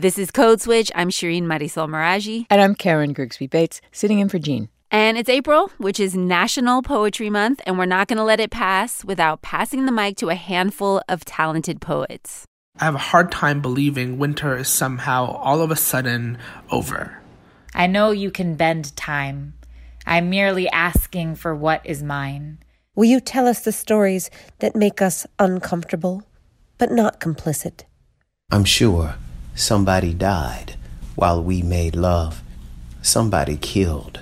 This is Code Switch. I'm Shereen Marisol Meraji. And I'm Karen Grigsby Bates, sitting in for Gene. And it's April, which is National Poetry Month, and we're not going to let it pass without passing the mic to a handful of talented poets. I have a hard time believing winter is somehow all of a sudden over. I know you can bend time. I'm merely asking for what is mine. Will you tell us the stories that make us uncomfortable, but not complicit? I'm sure somebody died while we made love. Somebody killed.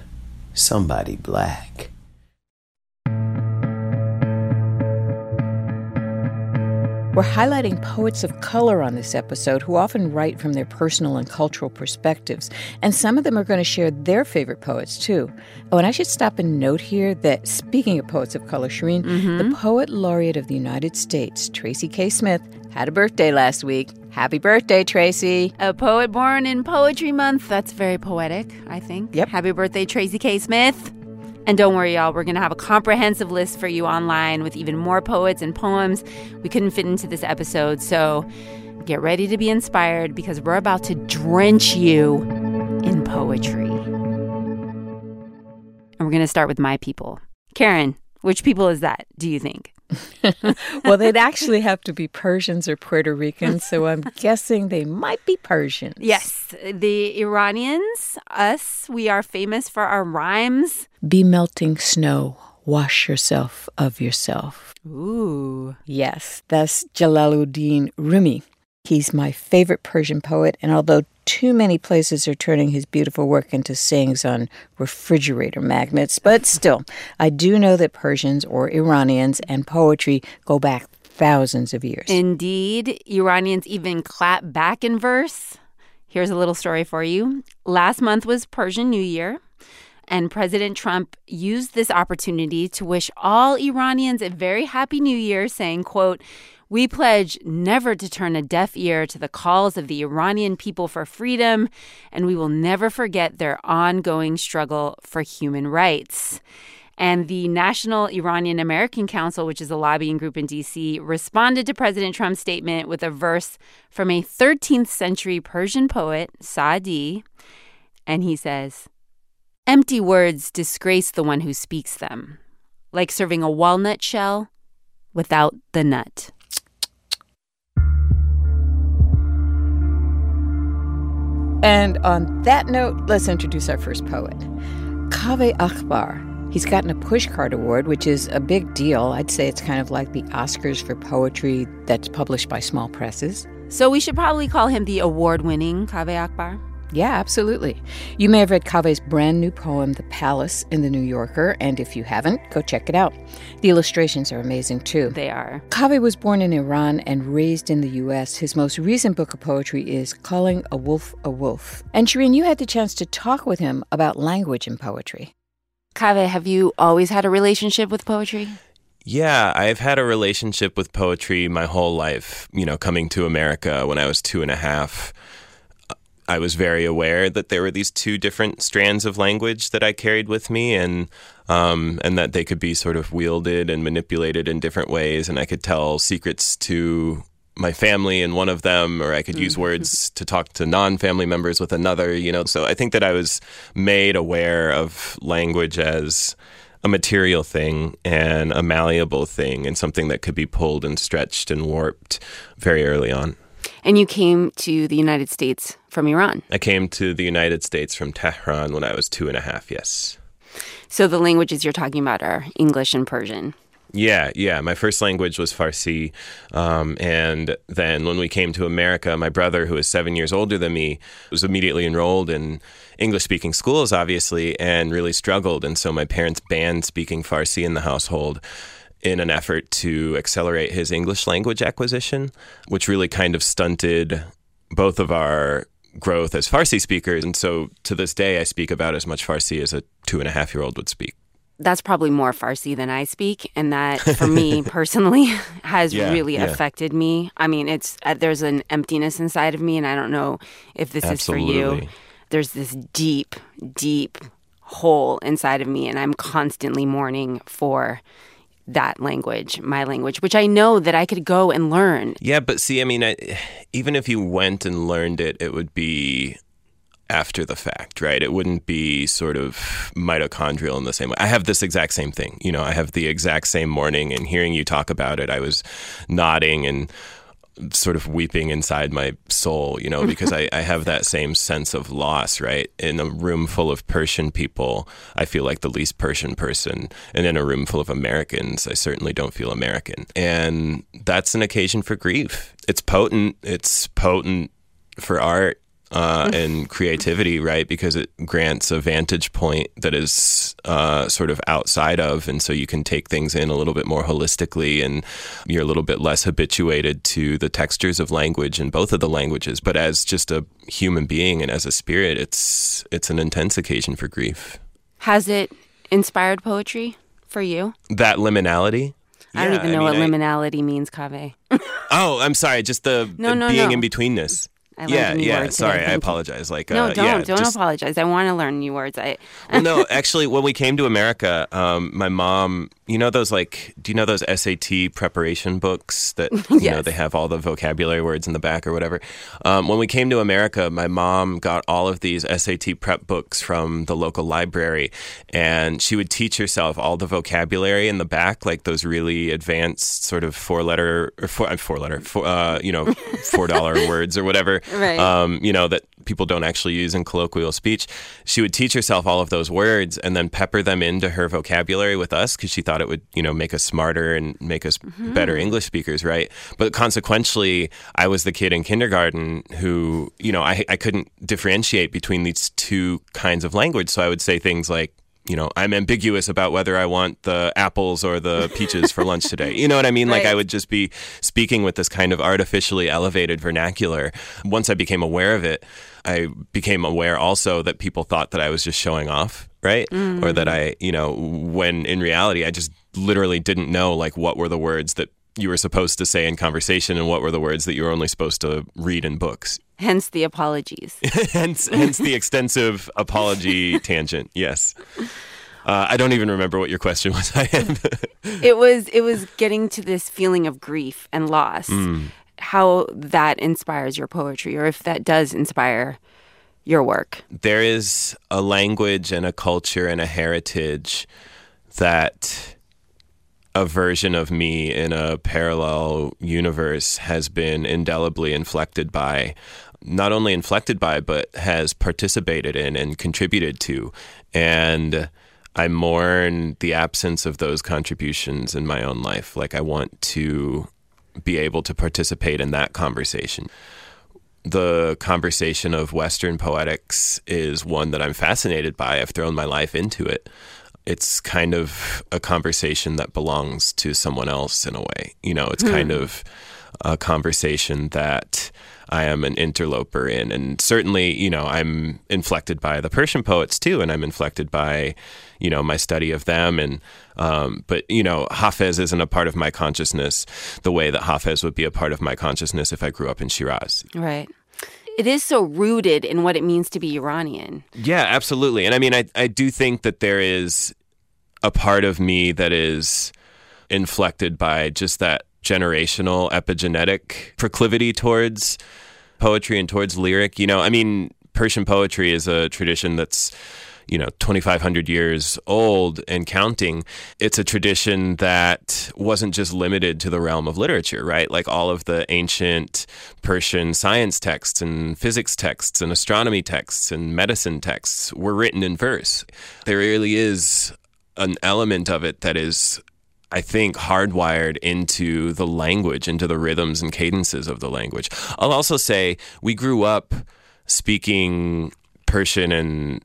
Somebody black. We're highlighting poets of color on this episode who often write from their personal and cultural perspectives, and some of them are going to share their favorite poets too. Oh, and I should stop and note here that speaking of poets of color, Shereen, Mm-hmm. the poet laureate of the United States, Tracy K. Smith, had a birthday last week. Happy birthday, Tracy! A poet born in Poetry Month. That's very poetic, I think. Yep. Happy birthday, Tracy K. Smith. And don't worry, y'all, we're going to have a comprehensive list for you online with even more poets and poems we couldn't fit into this episode. So get ready to be inspired because we're about to drench you in poetry. And we're going to start with my people. Karen, which people is that, do you think? Well, they'd actually have to be Persians or Puerto Ricans, so I'm guessing they might be Persians. Yes, the Iranians, us, we are famous for our rhymes. Be melting snow, wash yourself of yourself. Ooh. Yes, that's Jalaluddin Rumi. He's my favorite Persian poet, and although too many places are turning his beautiful work into sayings on refrigerator magnets, but still, I do know that Persians or Iranians and poetry go back thousands of years. Indeed, Iranians even clap back in verse. Here's a little story for you. Last month was Persian New Year, and President Trump used this opportunity to wish all Iranians a very happy new year, saying, quote, we pledge never to turn a deaf ear to the calls of the Iranian people for freedom, and we will never forget their ongoing struggle for human rights. And the National Iranian American Council, which is a lobbying group in DC, responded to President Trump's statement with a verse from a 13th century Persian poet, Saadi. And he says, Empty words disgrace the one who speaks them, like serving a walnut shell without the nut. And on that note, let's introduce our first poet, Kaveh Akbar. He's gotten a Pushcart Award, which is a big deal. I'd say it's kind of like the Oscars for poetry that's published by small presses. So we should probably call him the award winning Kaveh Akbar. Yeah, absolutely. You may have read Kaveh's brand new poem, The Palace, in The New Yorker, and if you haven't, go check it out. The illustrations are amazing too. They are. Kaveh was born in Iran and raised in the U.S. His most recent book of poetry is Calling a Wolf a Wolf. And Shereen, you had the chance to talk with him about language and poetry. Kaveh, have you always had a relationship with poetry? Yeah, I've had a relationship with poetry my whole life. You know, coming to America when I was two and a half, I was very aware that there were these two different strands of language that I carried with me, and um, and that they could be sort of wielded and manipulated in different ways, and I could tell secrets to my family in one of them, or I could use words to talk to non-family members with another. You know, so I think that I was made aware of language as a material thing and a malleable thing and something that could be pulled and stretched and warped very early on. And you came to the United States from Iran. I came to the United States from Tehran when I was two and a half, yes. So the languages you're talking about are English and Persian. Yeah, yeah. My first language was Farsi. Um, and then when we came to America, my brother, who is seven years older than me, was immediately enrolled in English speaking schools, obviously, and really struggled. And so my parents banned speaking Farsi in the household in an effort to accelerate his English language acquisition, which really kind of stunted both of our growth as Farsi speakers. And so to this day, I speak about as much Farsi as a two and a half year old would speak. That's probably more Farsi than I speak, and that for me personally has Yeah, really yeah. affected me. I mean, it's uh, there's an emptiness inside of me, and I don't know if this is for you. There's this deep, deep hole inside of me, and I'm constantly mourning for that language, my language, which I know that I could go and learn. Yeah, but see, I mean, I, even if you went and learned it, it would be after the fact, right? It wouldn't be sort of mitochondrial in the same way. I have this exact same thing. You know, I have the exact same mourning, and hearing you talk about it, I was nodding and sort of weeping inside my soul, you know, because I, I have that same sense of loss, right? In a room full of Persian people, I feel like the least Persian person. And in a room full of Americans, I certainly don't feel American. And that's an occasion for grief. It's potent. It's potent for art uh, and creativity, right? Because it grants a vantage point that is uh, sort of outside of, and so you can take things in a little bit more holistically, and you're a little bit less habituated to the textures of language in both of the languages. But as just a human being and as a spirit, it's it's an intense occasion for grief. Has it inspired poetry for you? That liminality. I don't even know mean, what I- liminality means, Kaveh. Oh, I'm sorry. Just the, No, the no, being no. in betweenness. I learned yeah, yeah. Sorry, I apologize. Like, No, uh, don't yeah, don't just- apologize. I want to learn new words. I well, no, actually, when we came to America, um, my mom, you know those like, do you know those SAT preparation books that you know they have all the vocabulary words in the back or whatever? Um, when we came to America, my mom got all of these SAT prep books from the local library, and she would teach herself all the vocabulary in the back, like those really advanced sort of four letter or four, uh, four letter, four, uh, you know, four dollar words or whatever. Right. Um, you know that people don't actually use in colloquial speech. She would teach herself all of those words and then pepper them into her vocabulary with us because she thought it would, you know, make us smarter and make us better English speakers, right? But consequently, I was the kid in kindergarten who, you know, I, I couldn't differentiate between these two kinds of language. So I would say things like, you know, I'm ambiguous about whether I want the apples or the peaches for lunch today. You know what I mean? Like I would just be speaking with this kind of artificially elevated vernacular. Once I became aware of it, I became aware also that people thought that I was just showing off, right? Or that mm. I, you know, when in reality I just literally didn't know like what were the words that you were supposed to say in conversation and what were the words that you were only supposed to read in books. hence the apologies. hence, hence the extensive apology tangent. Yes. Uh, I don't even remember what your question was. I it was it was getting to this feeling of grief and loss. How that inspires your poetry, or if that does inspire your work. there is a language and a culture and a heritage that a version of me in a parallel universe has been indelibly inflected by not only inflected by but has participated in and contributed to and I mourn the absence of those contributions in my own life like I want to be able to participate in that conversation the conversation of Western poetics is one that I'm fascinated by. I've thrown my life into it. It's kind of a conversation that belongs to someone else in a way. You know, it's kind of a conversation that I am an interloper in. And certainly, you know, I'm inflected by the Persian poets too, and I'm inflected by, you know, my study of them. And, um, but, you know, Hafez isn't a part of my consciousness the way that Hafez would be a part of my consciousness if I grew up in Shiraz. Right. It is so rooted in what it means to be Iranian. Yeah, absolutely. And I mean, I, I do think that there is a part of me that is inflected by just that generational epigenetic proclivity towards poetry and towards lyric. You know, I mean, Persian poetry is a tradition that's you know 2500 years old and counting. It's a tradition that wasn't just limited to the realm of literature right? Like all of the ancient persian science texts and physics texts and astronomy texts and medicine texts were written in verse. There really is an element of it that is I think hardwired into the language, into the rhythms and cadences of the language. I'll also say we grew up speaking Persian and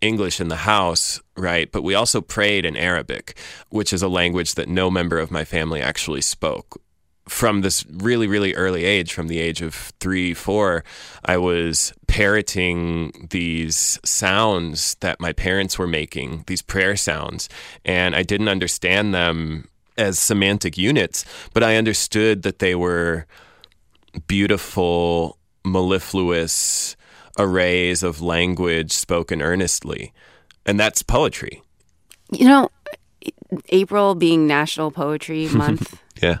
English in the house, right? But we also prayed in Arabic, which is a language that no member of my family actually spoke. From this really, really early age, from the age of three, four, I was parroting these sounds that my parents were making, these prayer sounds, and I didn't understand them as semantic units, but I understood that they were beautiful, mellifluous arrays of language spoken earnestly. And that's poetry. You know, April being National Poetry Month. Yeah.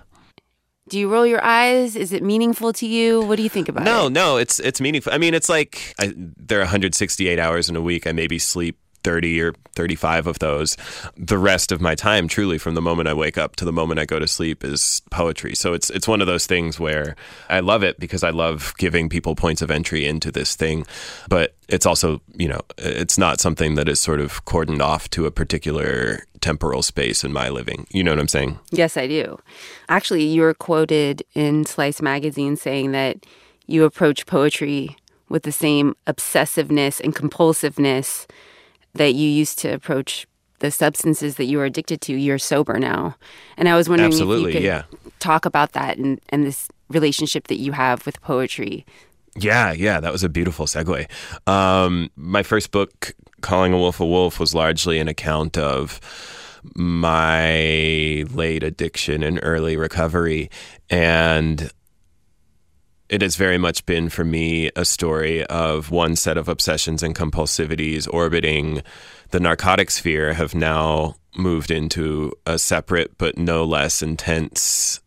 Do you roll your eyes? Is it meaningful to you? What do you think about No, it? no, no, it's it's meaningful. I mean, it's like I, there are 168 hours in a week. I maybe sleep 30 or 35 of those. The rest of my time, truly, from the moment I wake up to the moment I go to sleep, is poetry. So it's it's one of those things where I love it because I love giving people points of entry into this thing, but it's also you know it's not something that is sort of cordoned off to a particular temporal space in my living. You know what I'm saying? Yes, I do. Actually, you were quoted in Slice magazine saying that you approach poetry with the same obsessiveness and compulsiveness that you used to approach the substances that you were addicted to. You're sober now. And I was wondering Absolutely, if you could yeah. talk about that and, and this relationship that you have with poetry. Yeah, yeah, that was a beautiful segue. Um, my first book, Calling a Wolf a Wolf, was largely an account of my late addiction and early recovery. And it has very much been for me a story of one set of obsessions and compulsivities orbiting the narcotic sphere have now moved into a separate but no less intense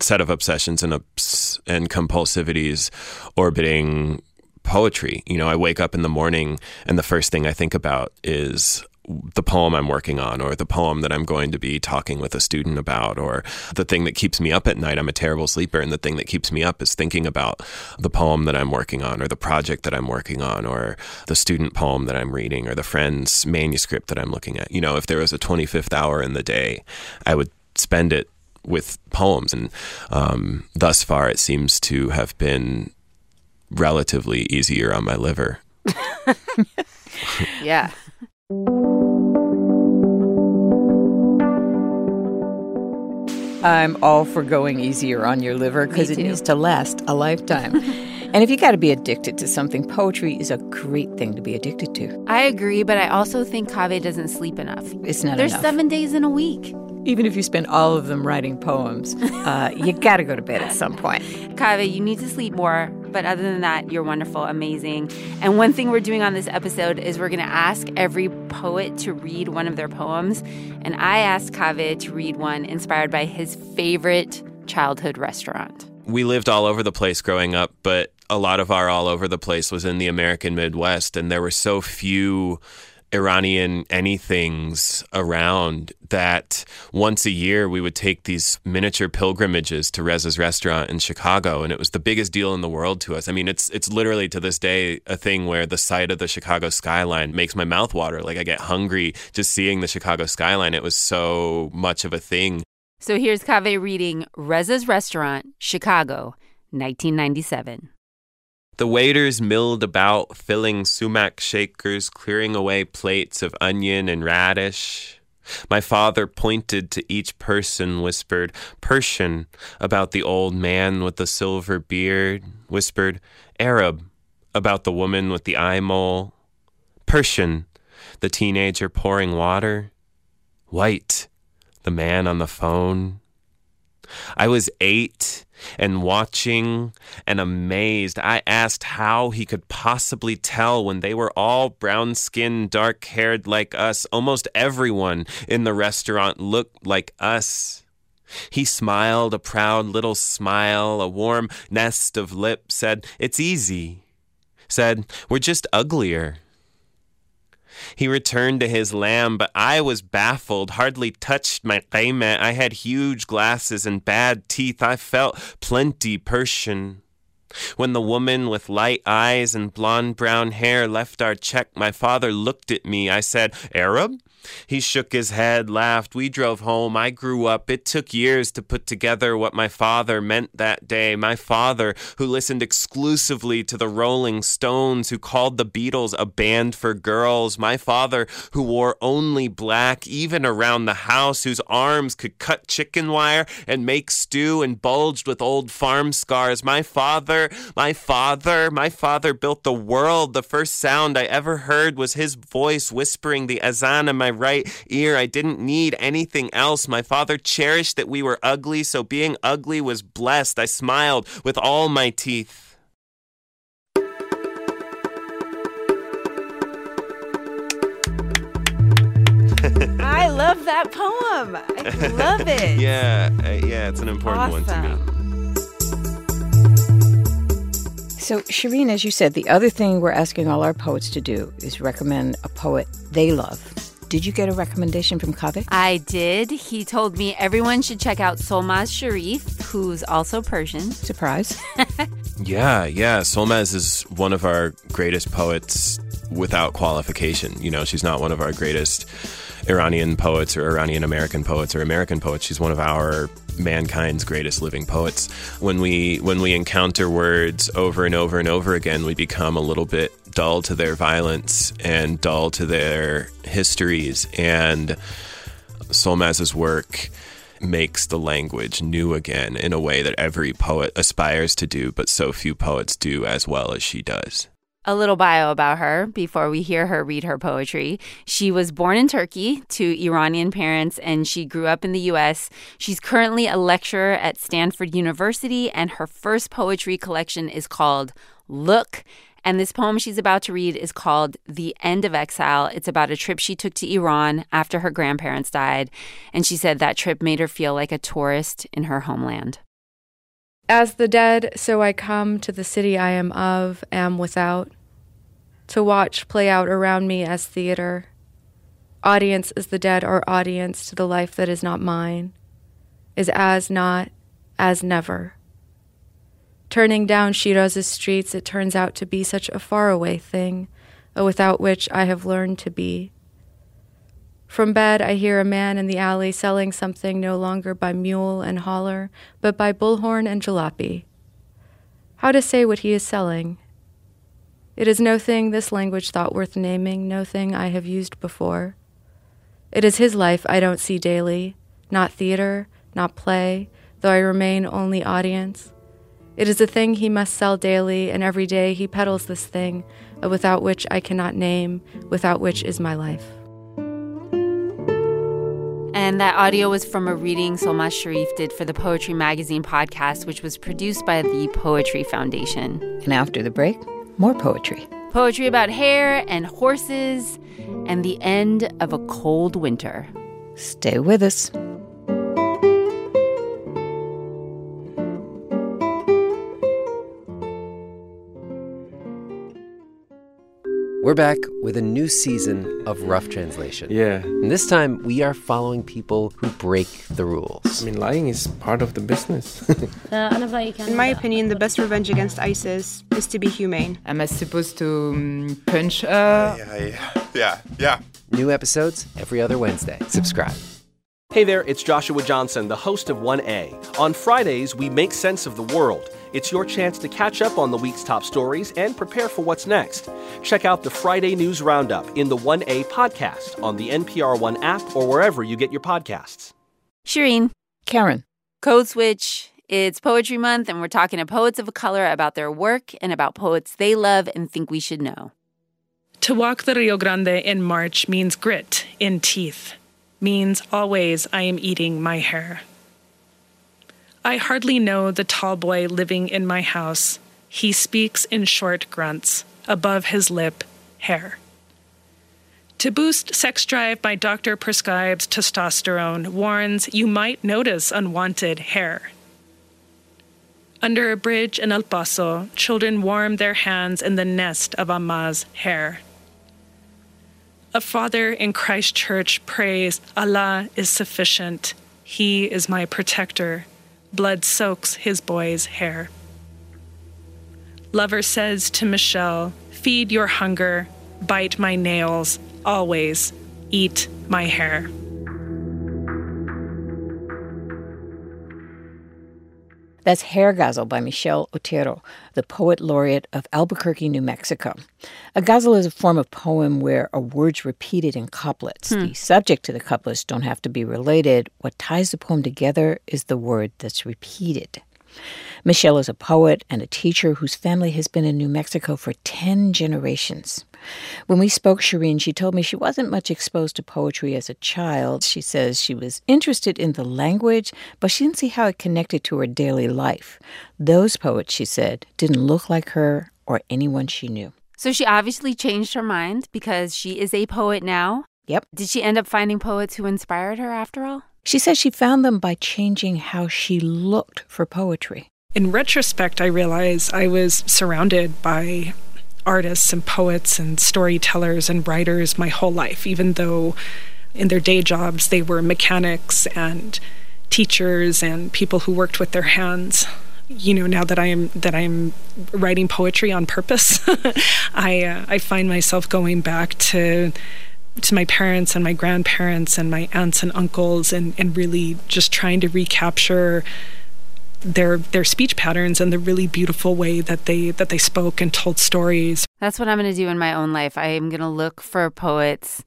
set of obsessions and obs- and compulsivities orbiting poetry. You know, I wake up in the morning and the first thing I think about is the poem I'm working on or the poem that I'm going to be talking with a student about or the thing that keeps me up at night. I'm a terrible sleeper and the thing that keeps me up is thinking about the poem that I'm working on or the project that I'm working on or the student poem that I'm reading or the friend's manuscript that I'm looking at. You know, if there was a 25th hour in the day, I would spend it with poems and um, thus far it seems to have been relatively easier on my liver. Yeah. I'm all for going easier on your liver because it needs to last a lifetime. and if you got to be addicted to something, poetry is a great thing to be addicted to. I agree, but I also think Kaveh doesn't sleep enough. It's not There's enough. seven days in a week. Even if you spend all of them writing poems, uh, you got to go to bed at some point. Kaveh, you need to sleep more. But other than that, you're wonderful, amazing. And one thing we're doing on this episode is we're going to ask every poet to read one of their poems. And I asked Kaveh to read one inspired by his favorite childhood restaurant. we lived all over the place growing up, but a lot of our all over the place was in the American Midwest, and there were so few Iranian anythings around that once a year we would take these miniature pilgrimages to Reza's restaurant in Chicago, and it was the biggest deal in the world to us. I mean, it's it's literally to this day a thing where the sight of the Chicago skyline makes my mouth water. Like I get hungry just seeing the Chicago skyline. It was so much of a thing. So here's Kaveh reading Reza's Restaurant, Chicago, 1997. The waiters milled about, filling sumac shakers, clearing away plates of onion and radish. My father pointed to each person, whispered Persian about the old man with the silver beard, whispered Arab about the woman with the eye mole, Persian, the teenager pouring water, white, the man on the phone. I was eight and watching and amazed. I asked how he could possibly tell when they were all brown skinned, dark haired like us. Almost everyone in the restaurant looked like us. He smiled a proud little smile, a warm nest of lips, said, It's easy. Said, We're just uglier. He returned to his lamb, but I was baffled, hardly touched my qaimat. I had huge glasses and bad teeth. I felt plenty Persian. When the woman with light eyes and blonde brown hair left our check, my father looked at me. I said, Arab? He shook his head, laughed. We drove home. I grew up. It took years to put together what my father meant that day. My father, who listened exclusively to the Rolling Stones, who called the Beatles a band for girls. My father, who wore only black, even around the house, whose arms could cut chicken wire and make stew and bulged with old farm scars. My father, my father, my father built the world. The first sound I ever heard was his voice whispering the azan in my right ear. I didn't need anything else. My father cherished that we were ugly, so being ugly was blessed. I smiled with all my teeth. I love that poem. I love it. yeah, uh, yeah, it's an important one to me. So, Shereen, as you said, the other thing we're asking all our poets to do is recommend a poet they love. Did you get a recommendation from Kaveh? I did. He told me everyone should check out Solmaz Sharif, who's also Persian. Surprise. Yeah, yeah. Solmaz is one of our greatest poets without qualification. You know, she's not one of our greatest Iranian poets or Iranian American poets or American poets. She's one of our mankind's greatest living poets. When we when we encounter words over and over and over again, we become a little bit dull to their violence and dull to their histories. And Solmaz's work makes the language new again in a way that every poet aspires to do, but so few poets do as well as she does. A little bio about her before we hear her read her poetry. She was born in Turkey to Iranian parents and she grew up in the US. She's currently a lecturer at Stanford University, and her first poetry collection is called Look. And this poem she's about to read is called The End of Exile. It's about a trip she took to Iran after her grandparents died. And she said that trip made her feel like a tourist in her homeland. As the dead, so I come to the city I am of, am without, to watch play out around me as theater. Audience is the dead are audience to the life that is not mine, is as not, as never. Turning down Shiraz's streets, it turns out to be such a faraway thing, a without which I have learned to be. From bed, I hear a man in the alley selling something no longer by mule and holler, but by bullhorn and jalopy. How to say what he is selling? It is no thing this language thought worth naming, no thing I have used before. It is his life I don't see daily, not theater, not play, though I remain only audience. It is a thing he must sell daily, and every day he peddles this thing, without which I cannot name, without which is my life. And that audio was from a reading Solmaz Sharif did for the Poetry Magazine podcast, which was produced by the Poetry Foundation. And after the break, more poetry. Poetry about hair and horses and the end of a cold winter. Stay with us. We're back with a new season of Rough Translation. Yeah. And this time we are following people who break the rules. I mean, lying is part of the business. In my opinion, the best revenge against ISIS is to be humane. Am I supposed to um, punch her? Yeah, yeah, yeah, yeah. New episodes every other Wednesday. Subscribe. Hey there, it's Joshua Johnson, the host of 1A. On Fridays, we make sense of the world. It's your chance to catch up on the week's top stories and prepare for what's next. Check out the Friday News Roundup in the 1A podcast on the NPR One app or wherever you get your podcasts. Shereen. Karen. Code Switch. It's Poetry Month, and we're talking to poets of color about their work and about poets they love and think we should know. To walk the Rio Grande in March means grit in teeth, means always I am eating my hair. I hardly know the tall boy living in my house. He speaks in short grunts, above his lip, hair. To boost sex drive, my doctor prescribes testosterone, warns you might notice unwanted hair. Under a bridge in El Paso, children warm their hands in the nest of Amma's hair. A father in Christchurch prays, Allah is sufficient. He is my protector. Blood soaks his boy's hair. Lover says to Michelle, Feed your hunger, bite my nails, always eat my hair. That's Hair Ghazal by Michelle Otero, the poet laureate of Albuquerque, New Mexico. A ghazal is a form of poem where a word's repeated in couplets. Hmm. The subject to the couplets don't have to be related. What ties the poem together is the word that's repeated. Michelle is a poet and a teacher whose family has been in New Mexico for 10 generations. When we spoke, Shereen, she told me she wasn't much exposed to poetry as a child. She says she was interested in the language, but she didn't see how it connected to her daily life. Those poets, she said, didn't look like her or anyone she knew. So she obviously changed her mind because she is a poet now. Yep. Did she end up finding poets who inspired her after all? She says she found them by changing how she looked for poetry. In retrospect, I realize I was surrounded by artists and poets and storytellers and writers my whole life, even though in their day jobs they were mechanics and teachers and people who worked with their hands. You know now that I am that I'm writing poetry on purpose, I uh, I find myself going back to to my parents and my grandparents and my aunts and uncles and and really just trying to recapture their their speech patterns and the really beautiful way that they that they spoke and told stories. That's what I'm going to do in my own life. I am going to look for poets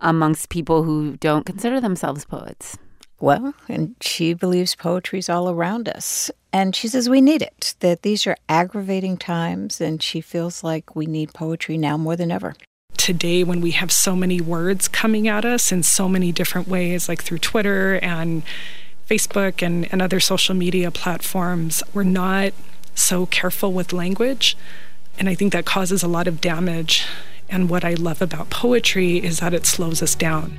amongst people who don't consider themselves poets. Well, and she believes poetry's all around us. And she says we need it, that these are aggravating times, and she feels like we need poetry now more than ever. Today, when we have so many words coming at us in so many different ways, like through Twitter and Facebook and, and other social media platforms, we're not so careful with language. And I think that causes a lot of damage. And what I love about poetry is that it slows us down.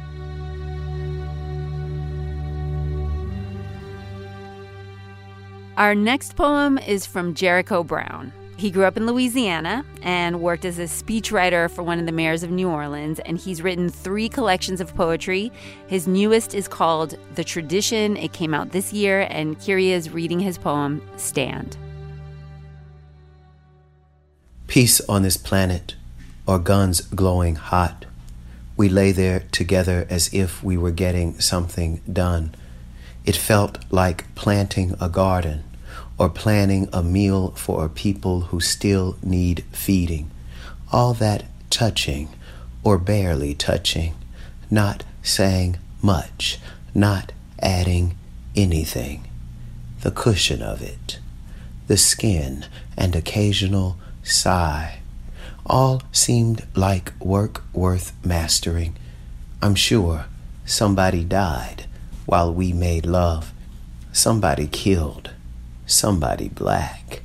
Our next poem is from Jericho Brown. He grew up in Louisiana and worked as a speechwriter for one of the mayors of New Orleans, and he's written three collections of poetry. His newest is called The Tradition. It came out this year, and he is reading his poem, Stand. Peace on this planet, or guns glowing hot. We lay there together as if we were getting something done. It felt like planting a garden or planning a meal for a people who still need feeding. All that touching or barely touching, not saying much, not adding anything. The cushion of it, the skin, and occasional sigh. All seemed like work worth mastering. I'm sure somebody died while we made love. Somebody killed, somebody black.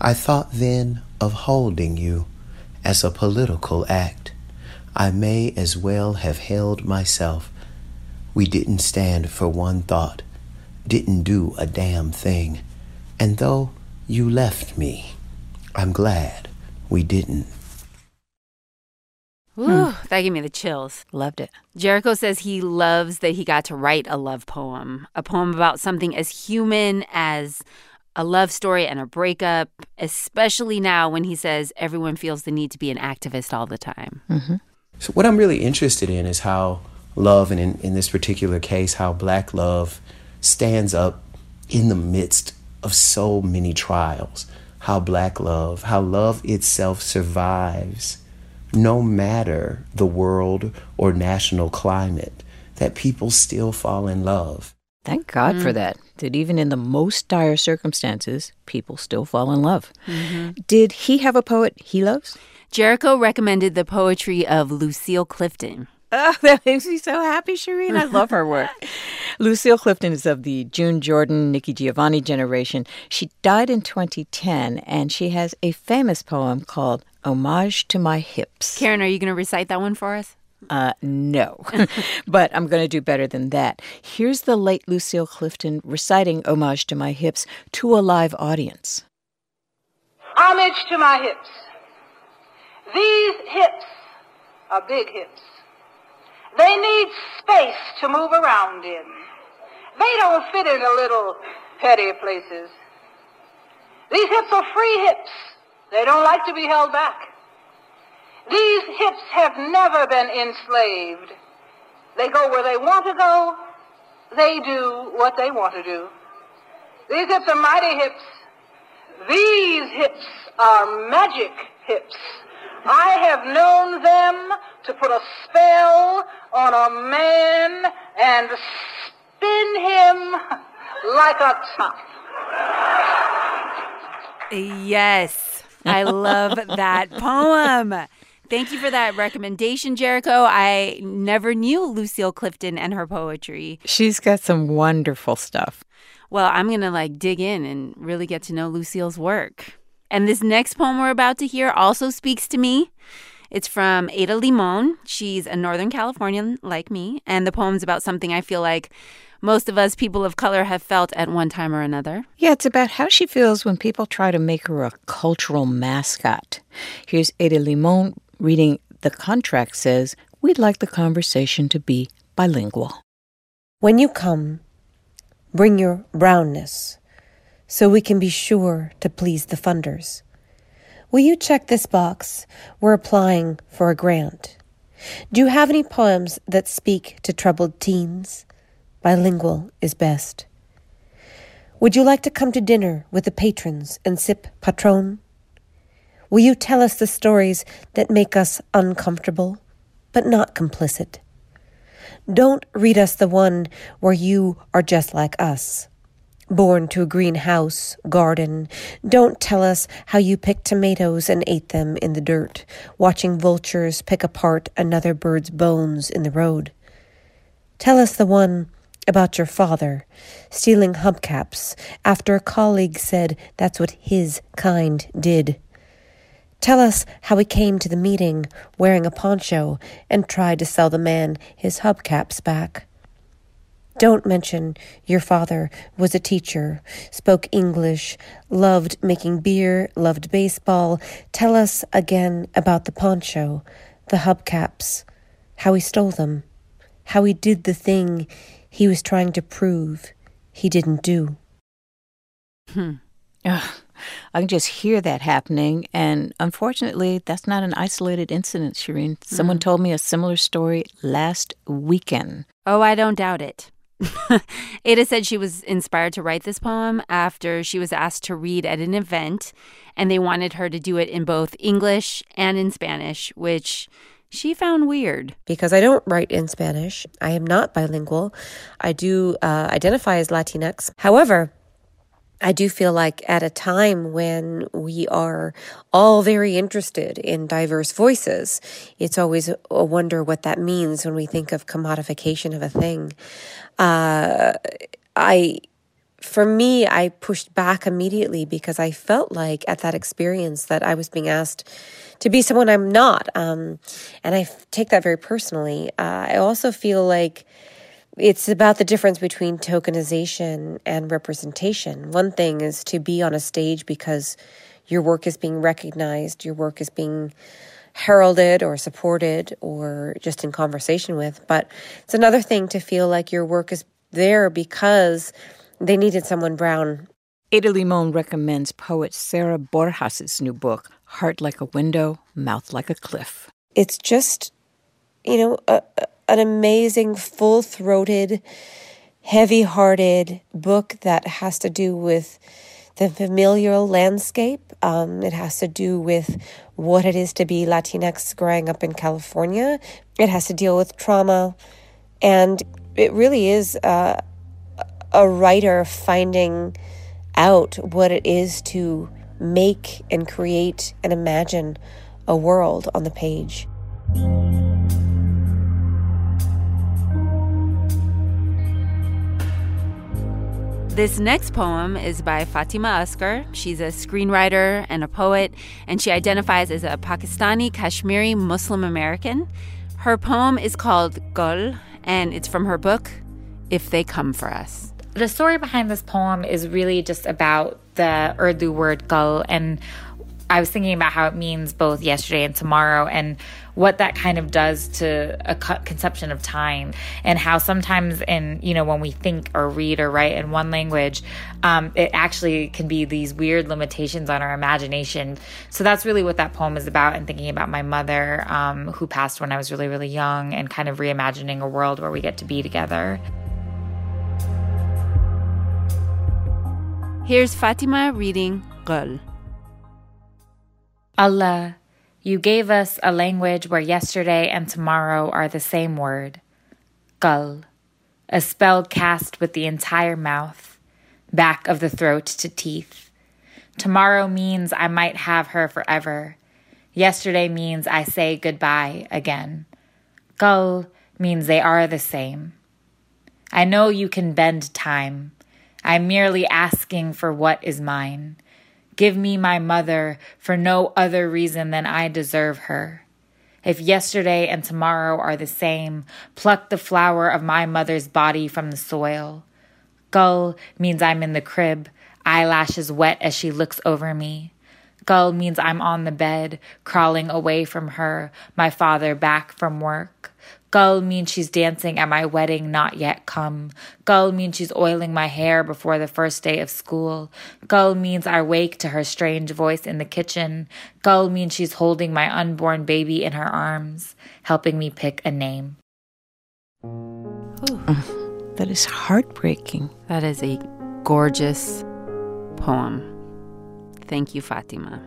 I thought then of holding you as a political act. I may as well have held myself. We didn't stand for one thought, didn't do a damn thing. And though you left me, I'm glad we didn't. Ooh, that gave me the chills. Loved it. Jericho says he loves that he got to write a love poem, a poem about something as human as a love story and a breakup, especially now when he says everyone feels the need to be an activist all the time. Mm-hmm. So, what I'm really interested in is how love, and in, in this particular case, how black love stands up in the midst of so many trials. How black love, how love itself survives no matter the world or national climate, that people still fall in love. Thank God mm. for that. That even in the most dire circumstances, people still fall in love. Mm-hmm. Did he have a poet he loves? Jericho recommended the poetry of Lucille Clifton. Oh, that makes me so happy, Shereen. I love her work. Lucille Clifton is of the June Jordan, Nikki Giovanni generation. She died in 2010, and she has a famous poem called Homage to My Hips. Karen, are you going to recite that one for us? Uh, no, but I'm going to do better than that. Here's the late Lucille Clifton reciting Homage to My Hips to a live audience. Homage to my hips. These hips are big hips. They need space to move around in. They don't fit in the little petty places. These hips are free hips. They don't like to be held back. These hips have never been enslaved. They go where they want to go. They do what they want to do. These hips are mighty hips. These hips are magic hips. I have known them to put a spell on a man and spin him like a top. Yes, I love that poem. Thank you for that recommendation, Jericho. I never knew Lucille Clifton and her poetry. She's got some wonderful stuff. Well, I'm going to like dig in and really get to know Lucille's work. And this next poem we're about to hear also speaks to me. It's from Ada Limon. She's a Northern Californian like me, and the poem's about something I feel like most of us people of color have felt at one time or another. Yeah, it's about how she feels when people try to make her a cultural mascot. Here's Ada Limon reading The Contract Says, We'd like the conversation to be bilingual. When you come, bring your brownness so we can be sure to please the funders. Will you check this box? We're applying for a grant. Do you have any poems that speak to troubled teens? Bilingual is best. Would you like to come to dinner with the patrons and sip Patron? Will you tell us the stories that make us uncomfortable, but not complicit? Don't read us the one where you are just like us. Born to a greenhouse, garden. Don't tell us how you picked tomatoes and ate them in the dirt, watching vultures pick apart another bird's bones in the road. Tell us the one about your father stealing hubcaps after a colleague said that's what his kind did. Tell us how he came to the meeting wearing a poncho and tried to sell the man his hubcaps back. Don't mention your father was a teacher, spoke English, loved making beer, loved baseball. Tell us again about the poncho, the hubcaps, how he stole them, how he did the thing he was trying to prove he didn't do. Hmm. Ugh, I can just hear that happening. And unfortunately, that's not an isolated incident, Shereen. Someone Mm. told me a similar story last weekend. Oh, I don't doubt it. Ada said she was inspired to write this poem after she was asked to read at an event, and they wanted her to do it in both English and in Spanish, which she found weird. Because I don't write in Spanish, I am not bilingual. I do uh, identify as Latinx. However, I do feel like at a time when we are all very interested in diverse voices, it's always a wonder what that means when we think of commodification of a thing. Uh, I, for me, I pushed back immediately because I felt like at that experience that I was being asked to be someone I'm not. Um, and I take that very personally. Uh, I also feel like it's about the difference between tokenization and representation. One thing is to be on a stage because your work is being recognized, your work is being heralded or supported or just in conversation with. But it's another thing to feel like your work is there because they needed someone brown. Ada Limon recommends poet Sara Borjas' new book, Heart Like a Window, Mouth Like a Cliff. It's just, you know, a, a- an amazing, full throated, heavy hearted book that has to do with the familial landscape. Um, it has to do with what it is to be Latinx growing up in California. It has to deal with trauma. And it really is uh, a writer finding out what it is to make and create and imagine a world on the page. This next poem is by Fatimah Asghar. She's a screenwriter and a poet, and she identifies as a Pakistani Kashmiri Muslim American. Her poem is called Gul, and it's from her book, If They Come For Us. The story behind this poem is really just about the Urdu word gal. And I was thinking about how it means both yesterday and tomorrow and what that kind of does to a conception of time and how sometimes in you know when we think or read or write in one language um, it actually can be these weird limitations on our imagination so that's really what that poem is about and thinking about my mother um, who passed when i was really really young and kind of reimagining a world where we get to be together Here's Fatimah reading Gul. Allah, you gave us a language where yesterday and tomorrow are the same word. Gal, a spell cast with the entire mouth, back of the throat to teeth. Tomorrow means I might have her forever. Yesterday means I say goodbye again. Gal means they are the same. I know you can bend time. I'm merely asking for what is mine. Give me my mother for no other reason than I deserve her. If yesterday and tomorrow are the same, pluck the flower of my mother's body from the soil. Gull means I'm in the crib, eyelashes wet as she looks over me. Gull means I'm on the bed, crawling away from her, my father back from work. Gull means she's dancing at my wedding not yet come. Gull means she's oiling my hair before the first day of school. Gull means I wake to her strange voice in the kitchen. Gull means she's holding my unborn baby in her arms, helping me pick a name. Uh, that is heartbreaking. That is a gorgeous poem. Thank you, Fatimah.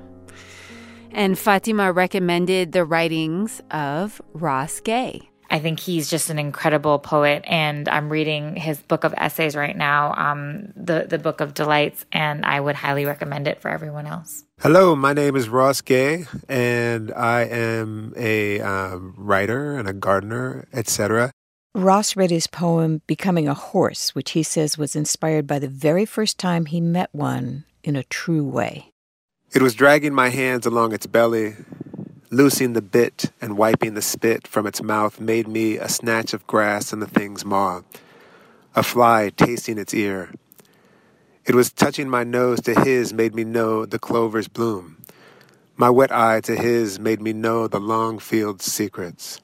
And Fatimah recommended the writings of Ross Gay. I think he's just an incredible poet, and I'm reading his book of essays right now, um, the the Book of Delights, and I would highly recommend it for everyone else. Hello, my name is Ross Gay, and I am a um, writer and a gardener, etc. Ross read his poem Becoming a Horse, which he says was inspired by the very first time he met one in a true way. It was dragging my hands along its belly, loosing the bit and wiping the spit from its mouth made me a snatch of grass in the thing's maw, a fly tasting its ear. It was touching my nose to his made me know the clover's bloom. My wet eye to his made me know the long field's secrets.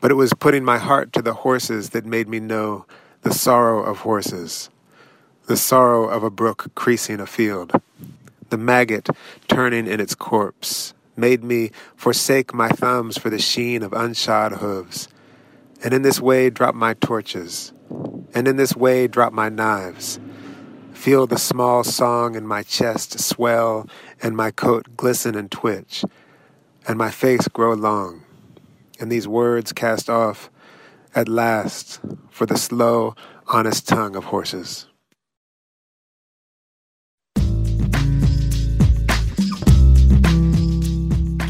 But it was putting my heart to the horses that made me know the sorrow of horses, the sorrow of a brook creasing a field. The maggot turning in its corpse made me forsake my thumbs for the sheen of unshod hooves, and in this way drop my torches, and in this way drop my knives. Feel the small song in my chest swell, and my coat glisten and twitch, and my face grow long, and these words cast off at last for the slow, honest tongue of horses.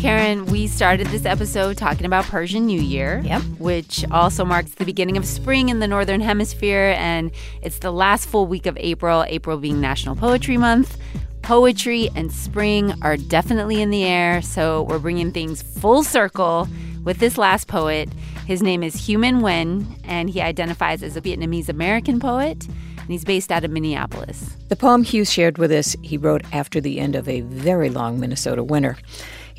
Karen, we started this episode talking about Persian New Year, yep. which also marks the beginning of spring in the Northern Hemisphere. And it's the last full week of April, April being National Poetry Month. Poetry and spring are definitely in the air, so we're bringing things full circle with this last poet. His name is Minh Nguyen, and he identifies as a Vietnamese American poet, and he's based out of Minneapolis. The poem Hieu shared with us, he wrote after the end of a very long Minnesota winter.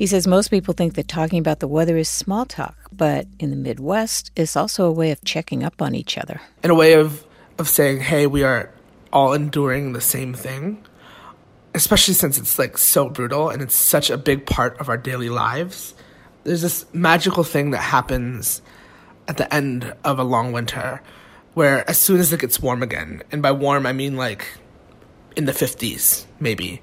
He says most people think that talking about the weather is small talk, but in the Midwest, it's also a way of checking up on each other. In a way of, of saying, hey, we are all enduring the same thing, especially since it's like so brutal and it's such a big part of our daily lives. There's this magical thing that happens at the end of a long winter where as soon as it gets warm again, and by warm I mean like in the 50s, maybe,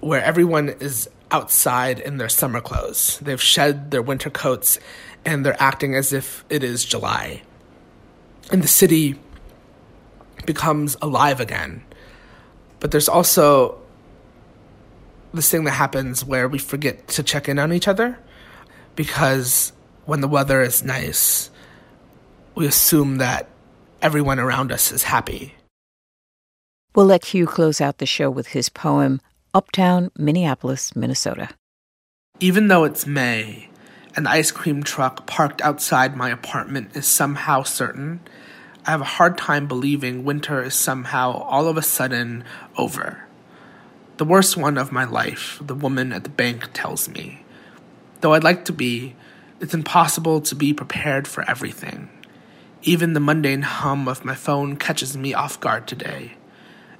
where everyone is outside in their summer clothes. They've shed their winter coats and they're acting as if it is July. And the city becomes alive again. But there's also this thing that happens where we forget to check in on each other because when the weather is nice, we assume that everyone around us is happy. We'll let Hieu close out the show with his poem, Uptown, Minneapolis, Minnesota. Even though it's May an ice cream truck parked outside my apartment is somehow certain, I have a hard time believing winter is somehow all of a sudden over. The worst one of my life, the woman at the bank tells me. Though I'd like to be, it's impossible to be prepared for everything. Even the mundane hum of my phone catches me off guard today.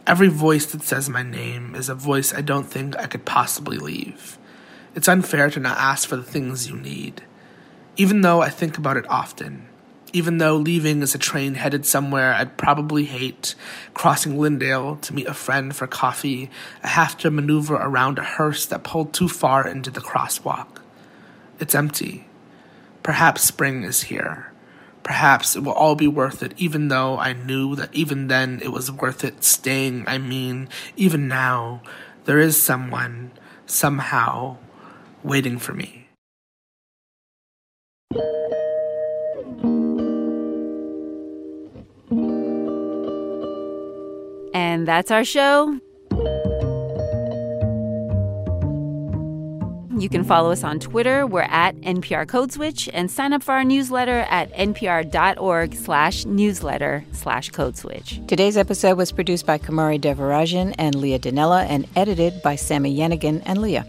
Every voice that says my name is a voice I don't think I could possibly leave. It's unfair to not ask for the things you need. Even though I think about it often, even though leaving is a train headed somewhere I'd probably hate, crossing Lyndale to meet a friend for coffee, I have to maneuver around a hearse that pulled too far into the crosswalk. It's empty. Perhaps spring is here. Perhaps it will all be worth it, even though I knew that even then it was worth it staying. I mean, even now, there is someone, somehow, waiting for me. And that's our show. You can follow us on Twitter. We're at NPR Code Switch and sign up for our newsletter at npr.org slash newsletter slash code switch. Today's episode was produced by Kumari Devarajan and Leah Donnella and edited by Sami Yenigun and Leah.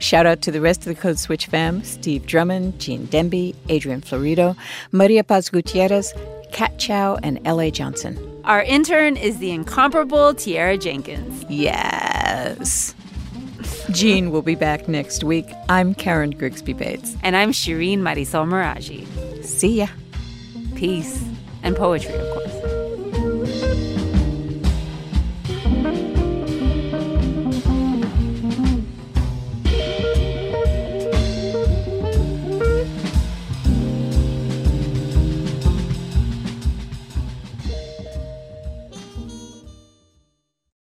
Shout out to the rest of the Code Switch fam Steve Drummond, Gene Demby, Adrian Florido, Maria Paz Gutierrez, Kat Chow, and L.A. Johnson. Our intern is the incomparable Tiara Jenkins. Yes. Gene will be back next week. I'm Karen Grigsby Bates. And I'm Shereen Marisol Meraji. See ya. Peace. And poetry, of course.